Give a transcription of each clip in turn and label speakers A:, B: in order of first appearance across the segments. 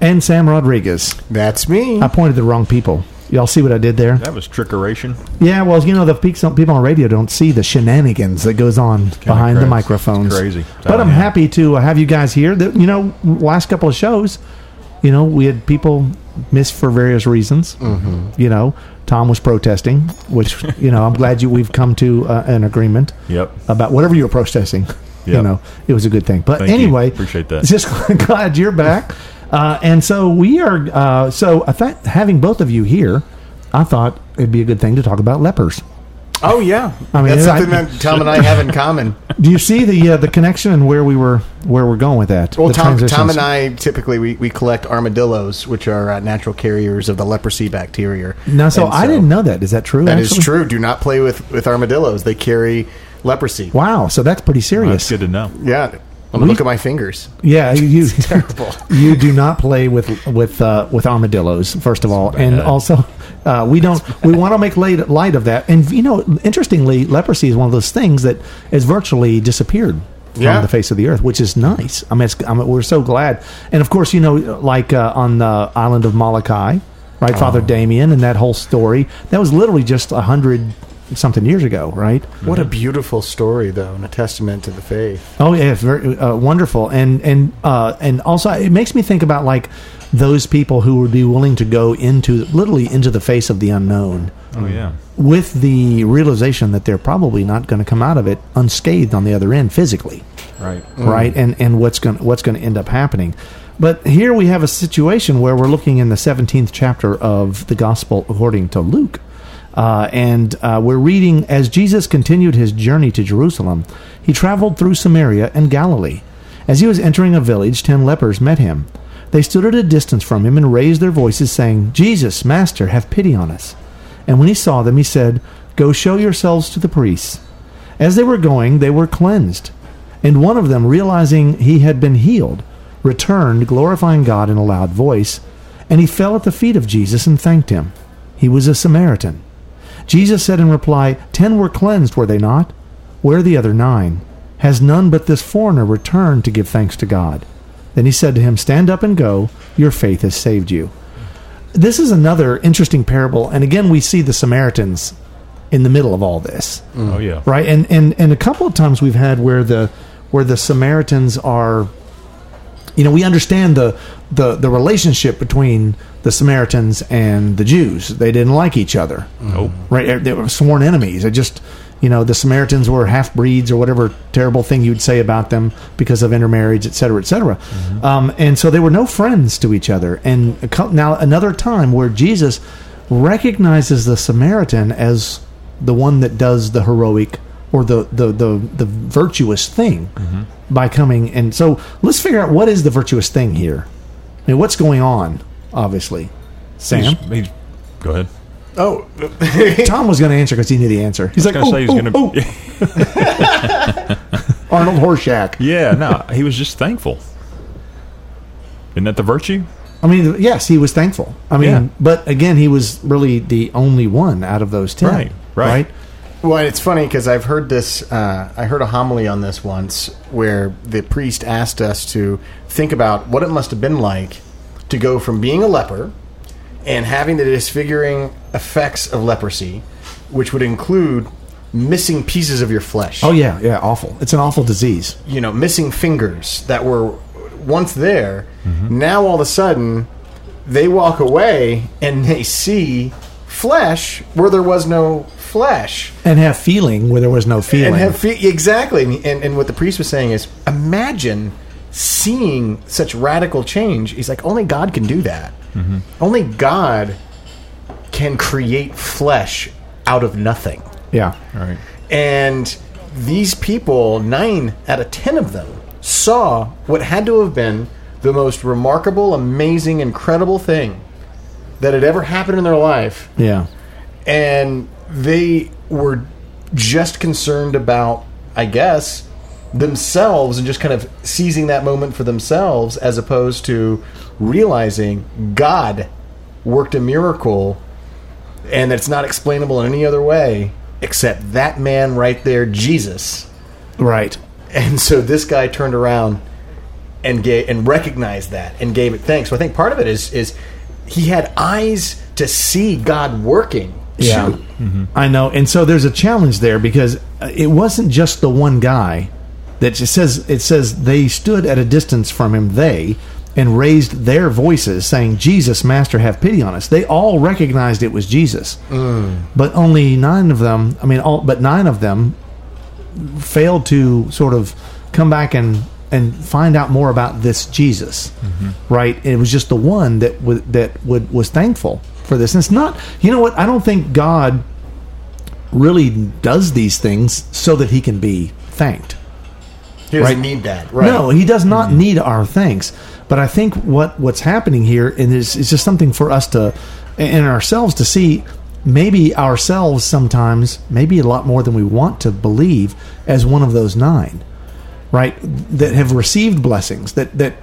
A: And Sam Rodriguez.
B: That's me.
A: I pointed the wrong people. Y'all see what I did there?
C: That was trickeration.
A: Yeah, well, you know, the pe- people on radio don't see the shenanigans that goes on behind the microphones.
C: It's crazy.
A: But I'm happy to uh, have you guys here. The, you know, last couple of shows, you know, we had people miss for various reasons. Mm-hmm. You know, Tom was protesting, which you know, I'm glad you we've come to uh, an agreement
C: Yep.
A: about whatever you were protesting. You know, it was a good thing. But
C: Thank you.
A: anyway,
C: Appreciate that.
A: Just glad you're back. Uh, and so we are. Uh, so I thought having both of you here, I thought it'd be a good thing to talk about lepers.
B: Oh yeah,
A: I mean,
B: that's
A: I-
B: something that Tom and I have in common.
A: Do you see the uh, the connection and where we were where we're going with that?
B: Well, Tom. Tom and I typically we, we collect armadillos, which are uh, natural carriers of the leprosy bacteria.
A: No, so
B: And
A: I didn't know that. Is that true?
B: That is
A: actually?
B: true. Do not play with with armadillos. They carry leprosy.
A: Wow, so that's pretty serious.
C: That's good to know.
B: Yeah. I'm look at my fingers.
A: Yeah, you you, you do not play with with uh, with armadillos first of all, and also uh, we don't we want to make light, light of that. And you know, interestingly, leprosy is one of those things that has virtually disappeared from
B: Yeah.
A: the face of the earth, which is nice. I mean, it's, I mean we're so glad. And of course, you know, like uh, on the island of Molokai, right, Father Damien, and that whole story that was literally just a hundred something years ago, right?
B: What a beautiful story, though, and a testament to the faith.
A: Oh yeah, it's very uh, wonderful, and and uh, and also it makes me think about like those people who would be willing to go into literally into the face of the unknown
C: Oh yeah.
A: with the realization that they're probably not going to come out of it unscathed on the other end physically,
C: Right.
A: right? And and what's going what's going to end up happening. But here we have a situation where we're looking in the 17th chapter of the Gospel according to Luke. Uh, and uh, we're reading as Jesus continued his journey to Jerusalem, he traveled through Samaria and Galilee. As he was entering a village, ten lepers met him. They stood at a distance from him and raised their voices, saying, Jesus, Master, have pity on us. And when he saw them, he said, Go show yourselves to the priests. As they were going, they were cleansed. And one of them, realizing he had been healed, returned, glorifying God in a loud voice, and he fell at the feet of Jesus and thanked him. He was a Samaritan. Jesus said in reply, Ten were cleansed, were they not? Where are the other nine? Has none but this foreigner returned to give thanks to God? Then he said to him, Stand up and go, your faith has saved you. This is another interesting parable, and again we see the Samaritans in the middle of all this mm.
C: Oh yeah.
A: right and and and a couple of times we've had where the where the samaritans are you know we understand the the the relationship between the samaritans and the jews. They didn't like each other.
C: Nope.
A: right? They were sworn enemies. It just you know the samaritans were half breeds or whatever terrible thing you'd say about them because of intermarriage et cetera et cetera. Um, and so they were no friends to each other. And now another time where jesus recognizes the samaritan as the one that does the heroic or the the the, the virtuous thing mm-hmm. by coming and so let's figure out what is the virtuous thing here I mean, what's going on obviously sam
C: He's, he's, go ahead.
B: Oh,
A: Tom was going to answer because he knew the answer. He's like, oh,
C: gonna
A: oh,
C: say he's
A: oh,
C: gonna.
A: Arnold Horshack.
C: yeah. No, he was just thankful. Isn't that the virtue?
A: I mean, yes, he was thankful. I mean,
C: Yeah.
A: but again, he was really the only one out of those ten.
C: Right, right.
B: Well, it's funny because I've heard this. Uh, I heard a homily on this once, where the priest asked us to think about what it must have been like to go from being a leper and having the disfiguring effects of leprosy, which would include missing pieces of your flesh.
A: Oh yeah, yeah, awful. It's an awful disease.
B: you know, missing fingers that were once there. Now all of a sudden, they walk away and they see flesh where there was no flesh.
A: And have feeling where there was no feeling.
B: And have fe- exactly, and, and what the priest was saying is, imagine seeing such radical change. He's like, only God can do that. Mm-hmm. Only God can create flesh out of nothing.
A: yeah.
C: All right.
B: And these people, nine out of ten of them, saw what had to have been the most remarkable, amazing, incredible thing that had ever happened in their life,
A: Yeah.
B: and they were just concerned about, I guess, themselves and just kind of seizing that moment for themselves, as opposed to realizing God worked a miracle, and that it's not explainable in any other way except that man right there, Jesus.
A: Right.
B: And so this guy turned around and gave and recognized that and gave it thanks. So I think part of it is is he had eyes to see God working.
A: Yeah.
B: too.
A: I know. And so there's a challenge there because uh, it wasn't just the one guy that just says it says they stood at a distance from him they and raised their voices saying Jesus master have pity on us. They all recognized it was Jesus. But only 9 of them, I mean all but 9 of them failed to sort of come back and and find out more about this Jesus, mm-hmm. right? It was just the one that w- that would was thankful for this. And it's not, you know what? I don't think God really does these things so that he can be thanked.
B: He doesn't
A: Right.
B: need that. Right.
A: No, he does not mm-hmm. need our thanks. But I think what what's happening here and is is just something for us to and ourselves to see maybe ourselves sometimes maybe a lot more than we want to believe as one of those nine right that have received blessings that that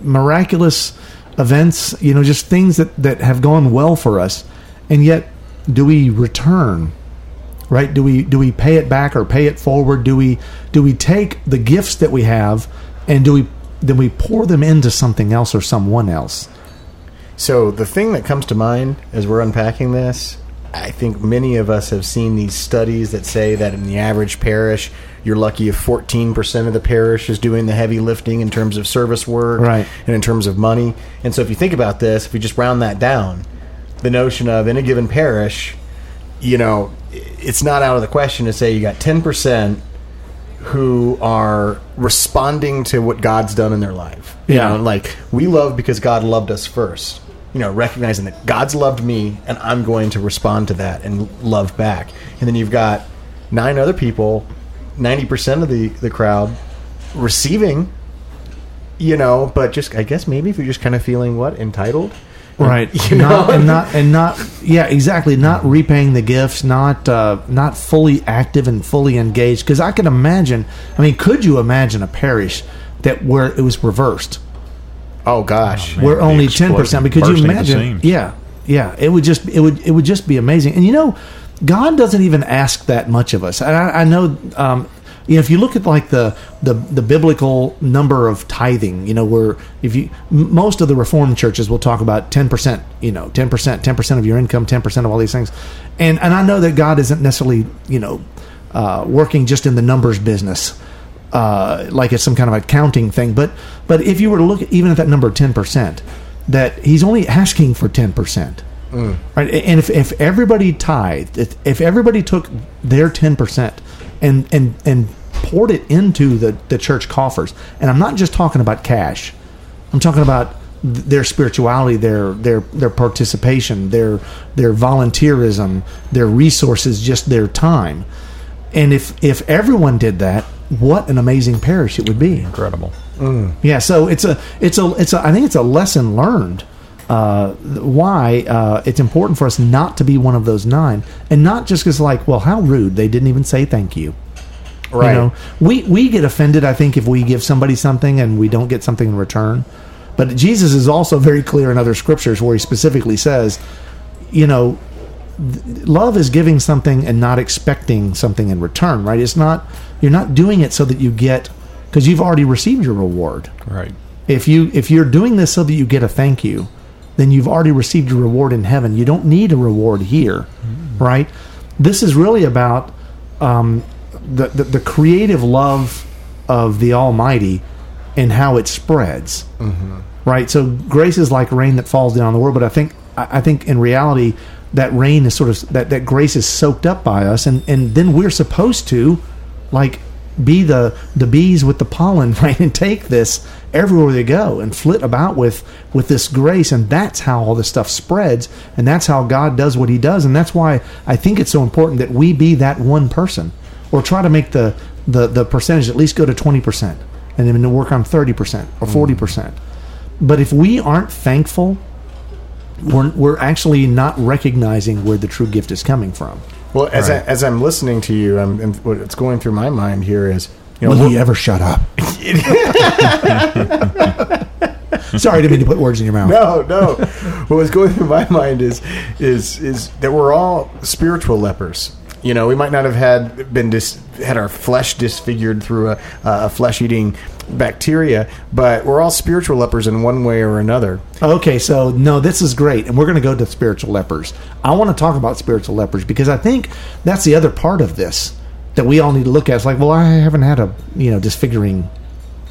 A: miraculous events you know just things that that have gone well for us and yet do we return right? Do we do we pay it back or pay it forward? Do we do we take the gifts that we have and do we then we pour them into something else or someone else?
B: So the thing that comes to mind as we're unpacking this, I think many of us have seen these studies that say that in the average parish, you're lucky if 14% of the parish is doing the heavy lifting in terms of service work
A: Right.
B: and in terms of money. And so if you think about this, if we just round that down, the notion of in a given parish, you know, it's not out of the question to say you got 10% who are responding to what God's done in their life. You
A: Yeah.
B: know, like we love because God loved us first. You know, recognizing that God's loved me and I'm going to respond to that and love back. And then you've got nine other people, 90% of the, the crowd receiving, you know, but just, I guess maybe if you're just kind of feeling what? Entitled?
A: right
B: You know?
A: not, and not and not yeah exactly not repaying the gifts not uh, not fully active and fully engaged because i can imagine i mean could you imagine a parish that where it was reversed
B: Oh, gosh.
C: Man,
A: we're only ten percent.
C: explosion,
A: because you
C: bursting at the
A: imagine yeah yeah. It would just it would it would just be amazing. And you know god doesn't even ask that much of us. And i, I know um you know if you look at like the, the the biblical number of tithing you know where if you most of the reformed churches will talk about 10% you know 10% 10% of your income 10% of all these things. And and i know that god isn't necessarily you know uh, working just in the numbers business uh, like it's some kind of accounting thing. But but if you were to look at, even at that number ten percent, that he's only asking for ten percent, right? And if if everybody tithed, if, if everybody took their ten percent and and and poured it into the the church coffers, and I'm not just talking about cash, I'm talking about their spirituality, their their their participation, their their volunteerism, their resources, just their time. And if if everyone did that, what an amazing parish it would be.
C: Incredible.
A: Yeah, so it's a it's a it's a I think it's a lesson learned. Uh, why uh, it's important for us not to be one of those nine, and not just because like, well, how rude they didn't even say thank you.
B: Right.
A: You know, we we get offended. I think if we give somebody something and we don't get something in return, but Jesus is also very clear in other scriptures where he specifically says, you know, th- love is giving something and not expecting something in return. Right? It's not you're not doing it so that you get because you've already received your reward.
C: Right.
A: If you if you're doing this so that you get a thank you, then you've already received your reward in heaven. You don't need a reward here, right? This is really about um, the, the the creative love of the Almighty and how it spreads, right? So grace is like rain that falls down on the world, but I think I I think in reality that rain is sort of that that grace is soaked up by us, and and then we're supposed to like be the the bees with the pollen right and take this everywhere they go and flit about with with this grace and that's how all this stuff spreads and that's how god does what he does and that's why i think it's so important that we be that one person or try to make the the, the percentage at least go to 20% and then work on 30% or mm. 40% but if we aren't thankful we're, we're actually not recognizing where the true gift is coming from.
B: Well, as
A: Right.
B: I, as I'm listening to you, I'm, and what's going through my mind here is, you know,
A: Will he ever shut up? Sorry, didn't mean to put words in your mouth.
B: no, no. what was going through my mind is is is that we're all spiritual lepers. You know, we might not have had been dis, had our flesh disfigured through a, a flesh eating bacteria, but we're all spiritual lepers in one way or another.
A: Okay, so no, this is great, and we're going to go to spiritual lepers. I want to talk about spiritual lepers because I think that's the other part of this that we all need to look at. It's like, well, I haven't had a you know disfiguring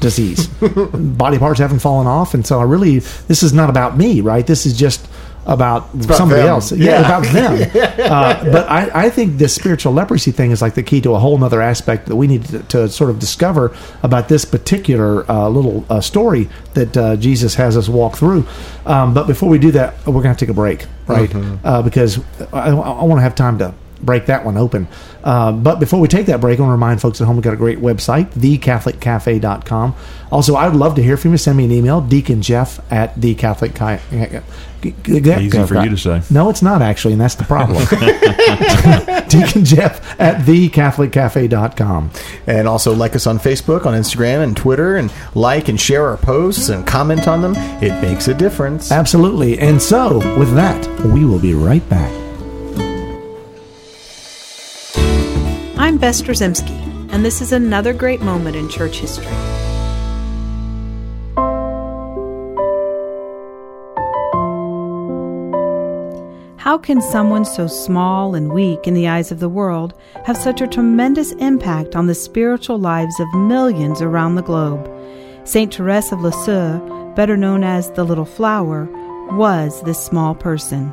A: disease, body parts haven't fallen off, and so I really this is not about me, right? This is just about,
B: about
A: somebody
B: them.
A: else, yeah,
B: Yeah.
A: about them. uh, but I, I think this spiritual leprosy thing is like the key to a whole other aspect that we need to, to sort of discover about this particular uh, little uh, story that uh, Jesus has us walk through. Um, but before we do that, we're going to take a break, right? Uh, because I, I want to have time to break that one open. Uh, but before we take that break, I want to remind folks at home we've got a great website, thecatholiccafe.com. Also, I would love to hear from you. Send me an email, Deacon Jeff at thecatholiccafe.
C: Easy for you to say.
A: No, it's not actually, and that's the problem. Deacon Jeff at thecatholiccafe.com.
B: And also like us on Facebook, on Instagram, and Twitter, and like and share our posts and comment on them. It makes a difference.
A: Absolutely. And so, with that, we will be right back.
D: I'm and this is another great moment in church history. How can someone so small and weak in the eyes of the world have such a tremendous impact on the spiritual lives of millions around the globe? Saint Therese of Lisieux, better known as the Little Flower, was this small person.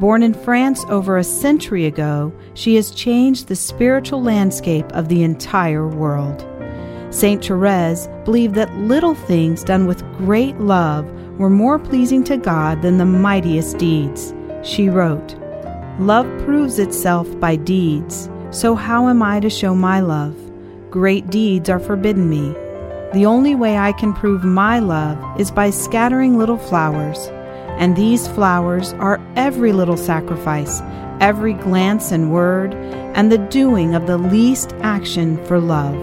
D: Born in France over a century ago, she has changed the spiritual landscape of the entire world. Saint Therese believed that little things done with great love were more pleasing to God than the mightiest deeds. She wrote, Love proves itself by deeds, so how am I to show my love? Great deeds are forbidden me. The only way I can prove my love is by scattering little flowers, and these flowers are every little sacrifice, every glance and word, and the doing of the least action for love.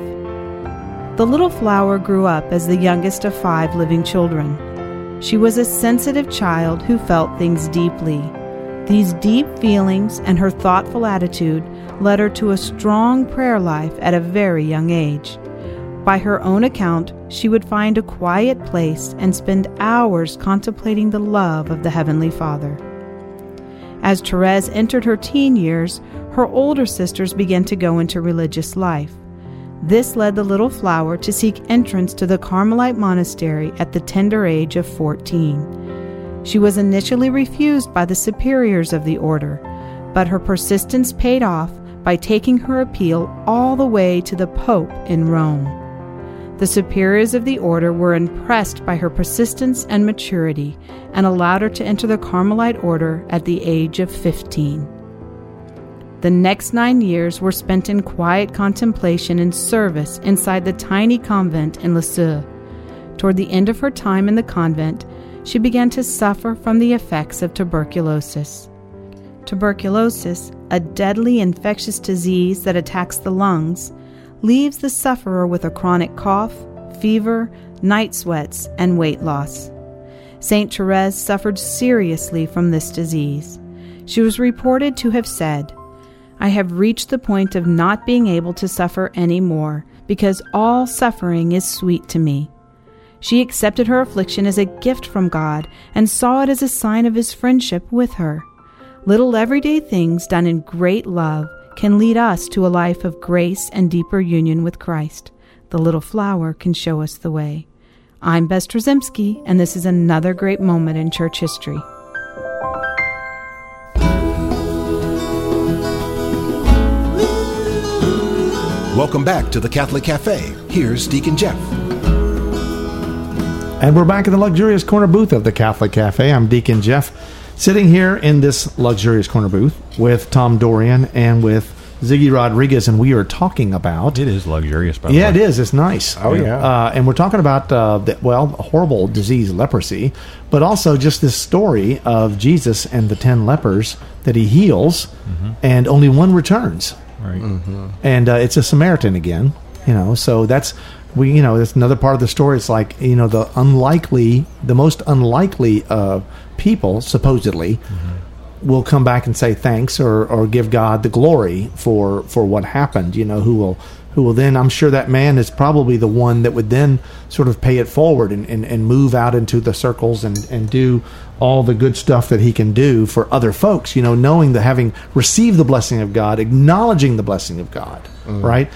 D: The little flower grew up as the youngest of five living children. She was a sensitive child who felt things deeply. These deep feelings and her thoughtful attitude led her to a strong prayer life at a very young age. By her own account, she would find a quiet place and spend hours contemplating the love of the Heavenly Father. As Therese entered her teen years, her older sisters began to go into religious life. This led the little flower to seek entrance to the Carmelite monastery at the tender age of 14. She was initially refused by the superiors of the order, but her persistence paid off by taking her appeal all the way to the Pope in Rome. The superiors of the order were impressed by her persistence and maturity and allowed her to enter the Carmelite order at the age of 15. The next nine years were spent in quiet contemplation and service inside the tiny convent in Lisieux. Toward the end of her time in the convent, she began to suffer from the effects of tuberculosis. Tuberculosis, a deadly infectious disease that attacks the lungs, leaves the sufferer with a chronic cough, fever, night sweats, and weight loss. Saint Therese suffered seriously from this disease. She was reported to have said, I have reached the point of not being able to suffer any more, because all suffering is sweet to me. She accepted her affliction as a gift from God and saw it as a sign of His friendship with her. Little everyday things done in great love can lead us to a life of grace and deeper union with Christ. The little flower can show us the way. I'm Bess Drzymski, and this is another great moment in church history.
E: Welcome back to the Catholic Cafe. Here's Deacon Jeff.
A: And we're back in the luxurious corner booth of the Catholic Cafe. I'm Deacon Jeff, sitting here in this luxurious corner booth with Tom Dorian and with Ziggy Rodriguez and we are talking about.
C: It is luxurious, by the way.
A: Yeah,
C: way.
A: it is. It's nice.
B: Oh, yeah.
A: Uh, and we're talking about uh, the, well, a horrible disease, leprosy, but also just this story of Jesus and the ten lepers that he heals, and only one returns,
C: Right.
A: and uh, it's a Samaritan again. You know, so that's we. You know, that's another part of the story. It's like you know the unlikely, the most unlikely uh, people, supposedly. Will come back and say thanks or, or give God the glory for, for what happened. You know who will who will then I'm sure that man is probably the one that would then sort of pay it forward and, and, and move out into the circles and, and do all the good stuff that he can do for other folks, you know, knowing that having received the blessing of God, acknowledging the blessing of God, right?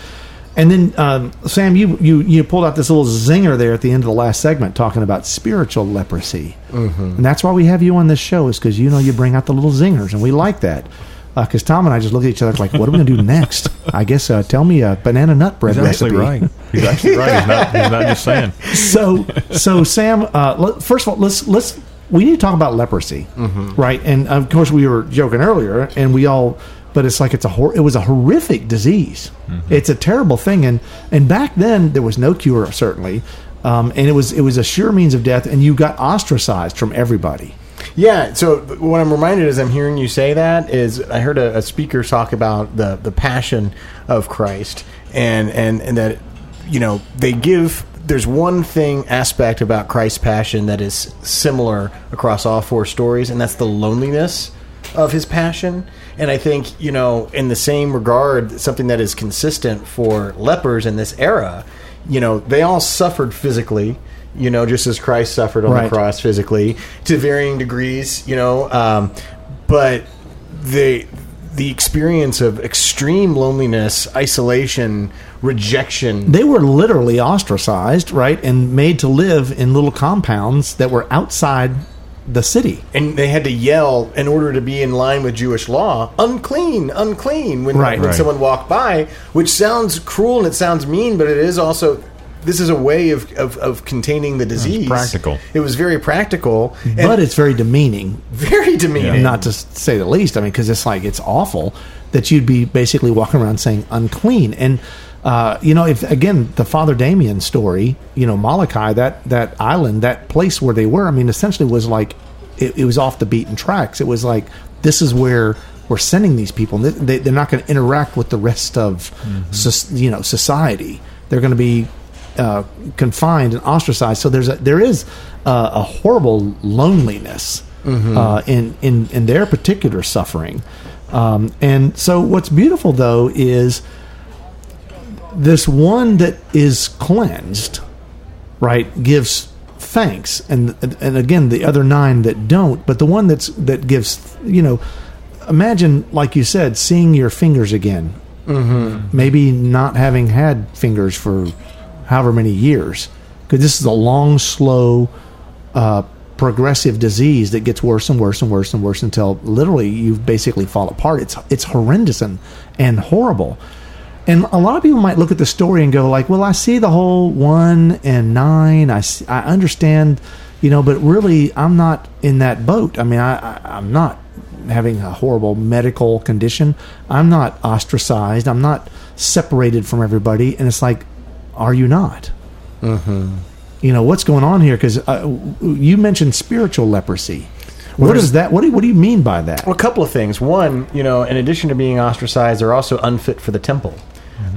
A: And then um, Sam, you, you you pulled out this little zinger there at the end of the last segment, talking about spiritual leprosy, mm-hmm. and that's why we have you on this show is because you know you bring out the little zingers, and we like that. Because Tom and I just look at each other like, what are we going to do next? I guess uh, tell me a banana nut bread
C: He's actually
A: recipe.
C: right. He's actually right. He's not, he's not just saying.
A: so so Sam, uh, let, first of all, let's let's we need to talk about leprosy, right? And of course, we were joking earlier, and we all, but it's like it's a hor- it was a horrific disease. It's a terrible thing, and and back then there was no cure certainly, um, and it was it was a sure means of death, and you got ostracized from everybody.
B: Yeah. So what I'm reminded as I'm hearing you say that is I heard a, a speaker talk about the the passion of Christ and and and that you know they give there's one thing aspect about Christ's passion that is similar across all four stories and that's the loneliness of his passion and I think you know in the same regard something that is consistent for lepers in this era you know they all suffered physically you know just as Christ suffered on
A: Right.
B: the cross physically to varying degrees, you know. Um, but the the experience of extreme loneliness, isolation, rejection.
A: They were literally ostracized, right, and made to live in little compounds that were outside the city.
B: and they had to yell in order to be in line with Jewish law, unclean, unclean, when,
A: Right.
B: when
C: Right.
B: someone walked by, which sounds cruel and it sounds mean, but it is also this is a way of, of, of containing the disease.
C: practical.
B: It was very practical, and
A: but it's very demeaning
B: very demeaning.
A: not to say the least. I mean, because it's like it's awful that you'd be basically walking around saying unclean. And uh, you know, if again the Father Damien story, you know, Molokai, that that island, that place where they were, I mean, essentially was like it, it was off the beaten tracks. It was like this is where we're sending these people. They, they're not going to interact with the rest of soc- you know society. They're going to be uh, confined and ostracized. So there's a, there is uh, a horrible loneliness uh, in in in their particular suffering. Um, and so what's beautiful though is this one that is cleansed, right, gives thanks, and and again the other nine that don't, but the one that's that gives, you know, imagine like you said, seeing your fingers again, mm-hmm. maybe not having had fingers for however many years, because this is a long, slow, uh, progressive disease that gets worse and worse and worse and worse until literally you basically fall apart. It's it's horrendous and and horrible. And a lot of people might look at the story and go like, "Well, I see the whole one and nine. I I understand, you know, but really, I'm not in that boat. I mean, I, I I'm not having a horrible medical condition. I'm not ostracized. I'm not separated from everybody. And it's like, are you not? you know what's going on here because uh, you mentioned spiritual leprosy what is that what do, what do you mean by that
B: Well, a couple of things. One, you know, in addition to being ostracized, they're also unfit for the temple.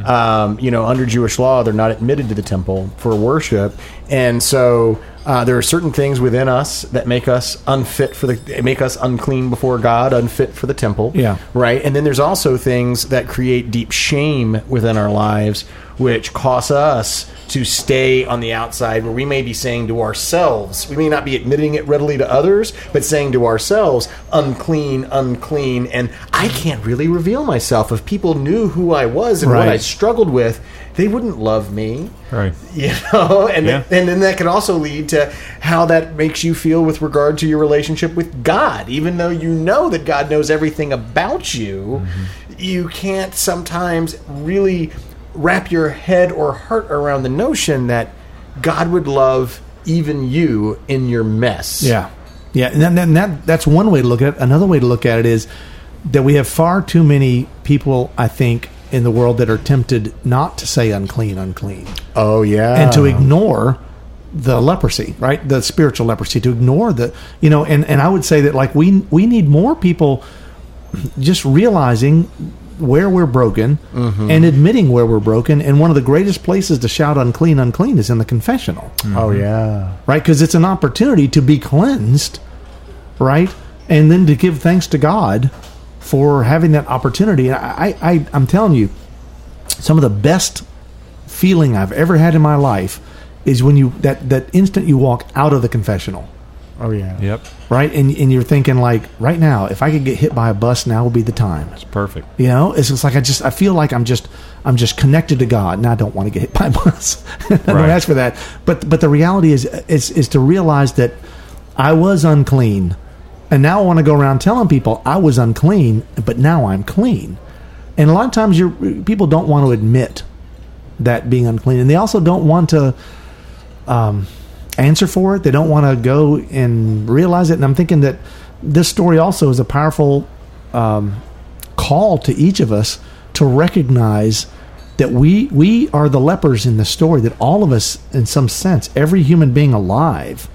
B: Um, you know, under Jewish law, they're not admitted to the temple for worship, and so uh, there are certain things within us that make us unfit for the make us unclean before God, unfit for the temple.
A: Yeah.
B: right. And then there's also things that create deep shame within our lives, which cause us to stay on the outside where we may be saying to ourselves, we may not be admitting it readily to others, but saying to ourselves, unclean, unclean, and I can't really reveal myself. If people knew who I was and what I struggled with, they wouldn't love me.
C: Right.
B: You know, and
C: Yeah.
B: and then that can also lead to how that makes you feel with regard to your relationship with God. Even though you know that God knows everything about you, mm-hmm. you can't sometimes really wrap your head or heart around the notion that God would love even you in your mess.
A: yeah yeah and, then, then that that's one way to look at it another way to look at it is that we have far too many people, I think, in the world that are tempted not to say unclean, unclean,
B: Oh yeah,
A: and to ignore the leprosy, right? The spiritual leprosy, to ignore the, you know, and, and I would say that like we we need more people just realizing where we're broken mm-hmm. and admitting where we're broken. And one of the greatest places to shout unclean, unclean is in the confessional mm-hmm.
B: Oh yeah.
A: right? Because it's an opportunity to be cleansed, right? And then to give thanks to God for having that opportunity. And I, I, I'm telling you, some of the best feeling I've ever had in my life is when you that that instant you walk out of the confessional,
B: Oh yeah.
C: Yep.
A: right? And and you're thinking like, right now, if I could get hit by a bus, now would be the time.
C: It's perfect.
A: You know, it's just like I just I feel like I'm just I'm just connected to God. and I don't want to get hit by a bus. I don't
C: Right.
A: ask for that. But but the reality is is is to realize that I was unclean, and now I want to go around telling people I was unclean, but now I'm clean. And a lot of times, your people don't want to admit that being unclean, and they also don't want to um, answer for it. They don't want to go and realize it. And I'm thinking that this story also is a powerful um, call to each of us to recognize that we we are the lepers in the story. That all of us, in some sense, every human being alive,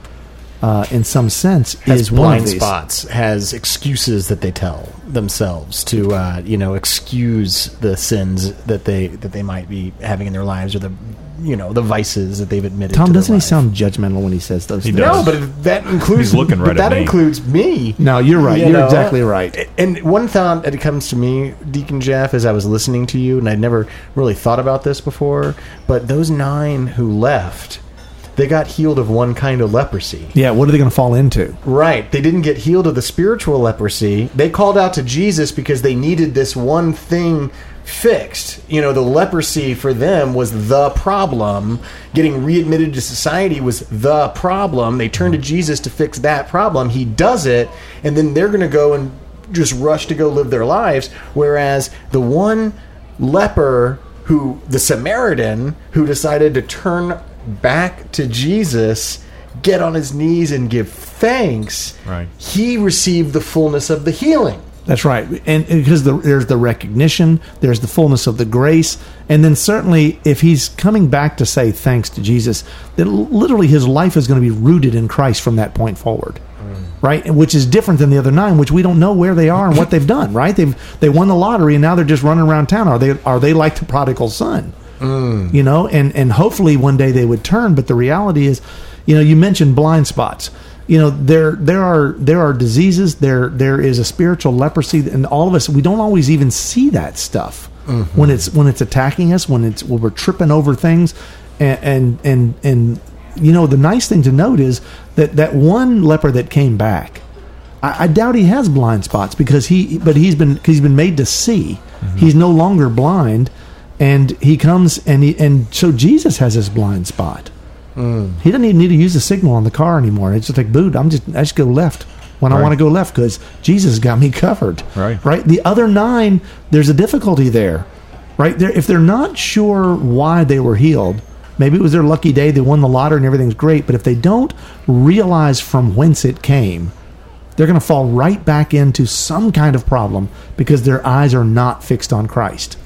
A: uh, in some sense,
B: Has
A: is one
B: blind
A: of these.
B: spots. Has excuses that they tell themselves to, uh, you know, excuse the sins that they that they might be having in their lives or the, you know, the vices that they've admitted.
A: Tom,
B: to
A: doesn't he
B: life.
A: sound judgmental when he says those
C: He
A: things?
C: does.
B: No, but that includes.
C: He's looking
B: but
C: right at
B: that
C: me.
B: includes me.
A: No, you're right.
B: You
A: You're
B: know?
A: exactly right.
B: And one thought that comes to me, Deacon Jeff, as I was listening to you, and I'd never really thought about this before, but those nine who left, they got healed of one kind of leprosy.
A: Yeah, what are they going to fall into?
B: Right. They didn't get healed of the spiritual leprosy. They called out to Jesus because they needed this one thing fixed. You know, the leprosy for them was the problem. Getting readmitted to society was the problem. They turned to Jesus to fix that problem. He does it, and then they're going to go and just rush to go live their lives. Whereas the one leper who, the Samaritan, who decided to turn back to Jesus, get on his knees and give thanks,
C: Right.
B: he received the fullness of the healing.
A: That's right, and because the, there's the recognition, there's the fullness of the grace, and then certainly if he's coming back to say thanks to Jesus, then literally his life is going to be rooted in Christ from that point forward, mm. right? And Which is different than the other nine, which we don't know where they are and what they've done. Right? They've they won the lottery and now they're just running around town. Are they are they like the prodigal son? Mm. You know, and and hopefully one day they would turn. But the reality is, you know, you mentioned blind spots. You know there there are there are diseases there there is a spiritual leprosy and all of us we don't always even see that stuff. Mm-hmm. When it's when it's attacking us when it's when we're tripping over things and and and, and you know the nice thing to note is that that one leper that came back I, I doubt he has blind spots because he but he's been he's been made to see. Mm-hmm. He's no longer blind and he comes and he and so Jesus has his blind spot hmm. he doesn't even need to use the signal on the car anymore. It's just like, boot, I'm just, I just go left when I want to go left because Jesus got me covered.
C: Right.
A: Right. The other nine, there's a difficulty there. Right. There, if they're not sure why they were healed, maybe it was their lucky day, they won the lottery and everything's great. But if they don't realize from whence it came, they're going to fall right back into some kind of problem because their eyes are not fixed on Christ.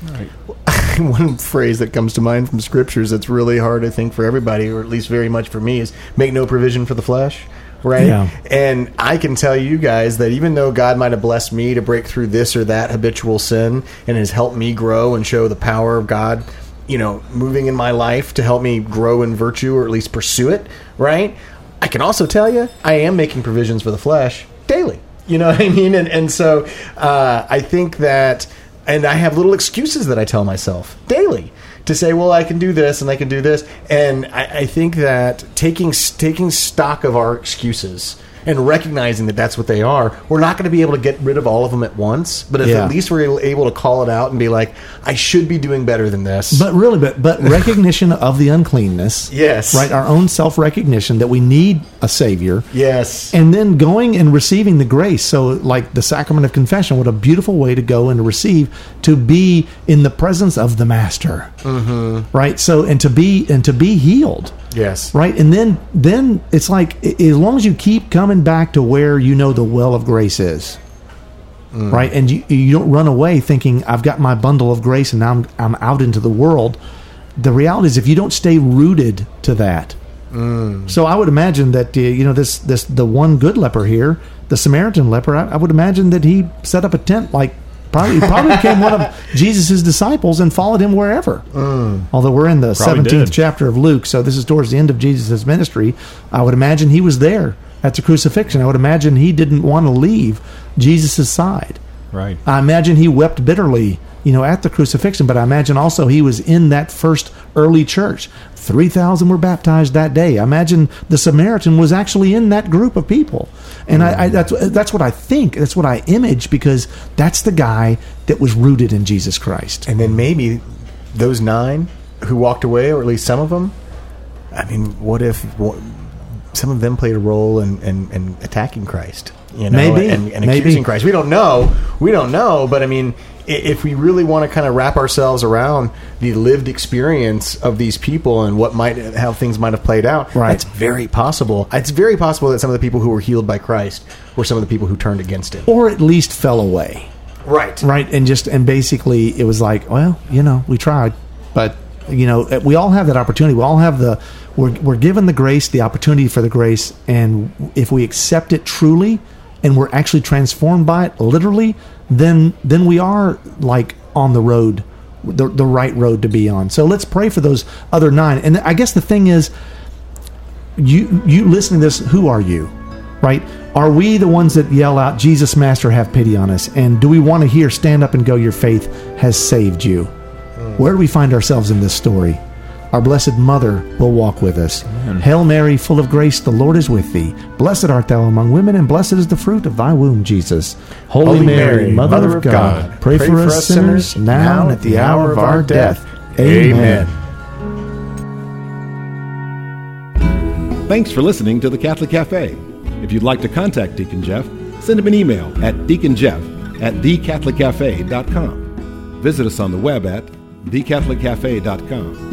B: One phrase that comes to mind from scriptures that's really hard, I think, for everybody, or at least very much for me, is make no provision for the flesh. Right?
A: Yeah.
B: And I can tell you guys that even though God might have blessed me to break through this or that habitual sin and has helped me grow and show the power of God, you know, moving in my life to help me grow in virtue or at least pursue it, right? I can also tell you I am making provisions for the flesh daily. You know what I mean? And and so uh, I think that, and I have little excuses that I tell myself daily to say, well, I can do this and I can do this, and I, I think that taking taking stock of our excuses and recognizing that that's what they are, we're not going to be able to get rid of all of them at once, but if
A: Yeah.
B: at least we're able to call it out and be like, I should be doing better than this.
A: But really, but but recognition of the uncleanness.
B: Yes.
A: Right. Our own self recognition that we need a savior.
B: yes,
A: And then going and receiving the grace. So, like the sacrament of confession, what a beautiful way to go and to receive, to be in the presence of the Master, mm-hmm. right? So, and to be and to be healed,
B: yes,
A: right? And then then it's like as long as you keep coming back to where you know the well of grace is, right? And you you don't run away thinking I've got my bundle of grace and now I'm I'm out into the world. The reality is if you don't stay rooted to that. So I would imagine that uh, you know this this the one good leper here, the Samaritan leper. I, I would imagine that he set up a tent like probably probably became one of Jesus' disciples and followed him wherever. Uh. Although we're in the
C: Probably
A: seventeenth
C: did.
A: chapter of Luke, so this is towards the end of Jesus' ministry. I would imagine he was there at the crucifixion. I would imagine he didn't want to leave Jesus' side.
C: Right.
A: I imagine he wept bitterly, you know, at the crucifixion, but I imagine also he was in that first early church. 3,000 were baptized that day. I imagine the Samaritan was actually in that group of people. And I, I, that's, that's what I think. That's what I image because that's the guy that was rooted in Jesus Christ.
B: And then maybe those nine who walked away, or at least some of them. I mean, what if some of them played a role in, in, in attacking Christ? You know,
A: Maybe.
B: and, and
A: Maybe.
B: accusing Christ. We don't know. We don't know. But I mean, if we really want to kind of wrap ourselves around the lived experience of these people and what might how things might have played out,
A: Right.
B: that's very possible. It's very possible that some of the people who were healed by Christ were some of the people who turned against him.
A: Or at least fell away.
B: Right.
A: right and just and basically it was like well you know we tried but you know we all have that opportunity we all have the we're, we're given the grace the opportunity for the grace and if we accept it truly and we're actually transformed by it literally then then we are like on the road the, the right road to be on. So let's pray for those other nine. And i guess the thing is you you listening to this who are you right? Are we the ones that yell out jesus master have pity on us and do we want to hear stand up and go. Your faith has saved you. Hmm. Where do we find ourselves in this story our blessed mother will walk with us hail mary full of grace the lord is with thee blessed art thou among women and blessed is the fruit of thy womb jesus holy, mary, mother, of god, pray, for, us sinners now and at the hour of our death amen.
E: Thanks for listening to the Catholic Cafe. If you'd like to contact Deacon Jeff, send him an email at deaconjeff at thecatholiccafe.com. Visit us on the web at thecatholiccafe.com.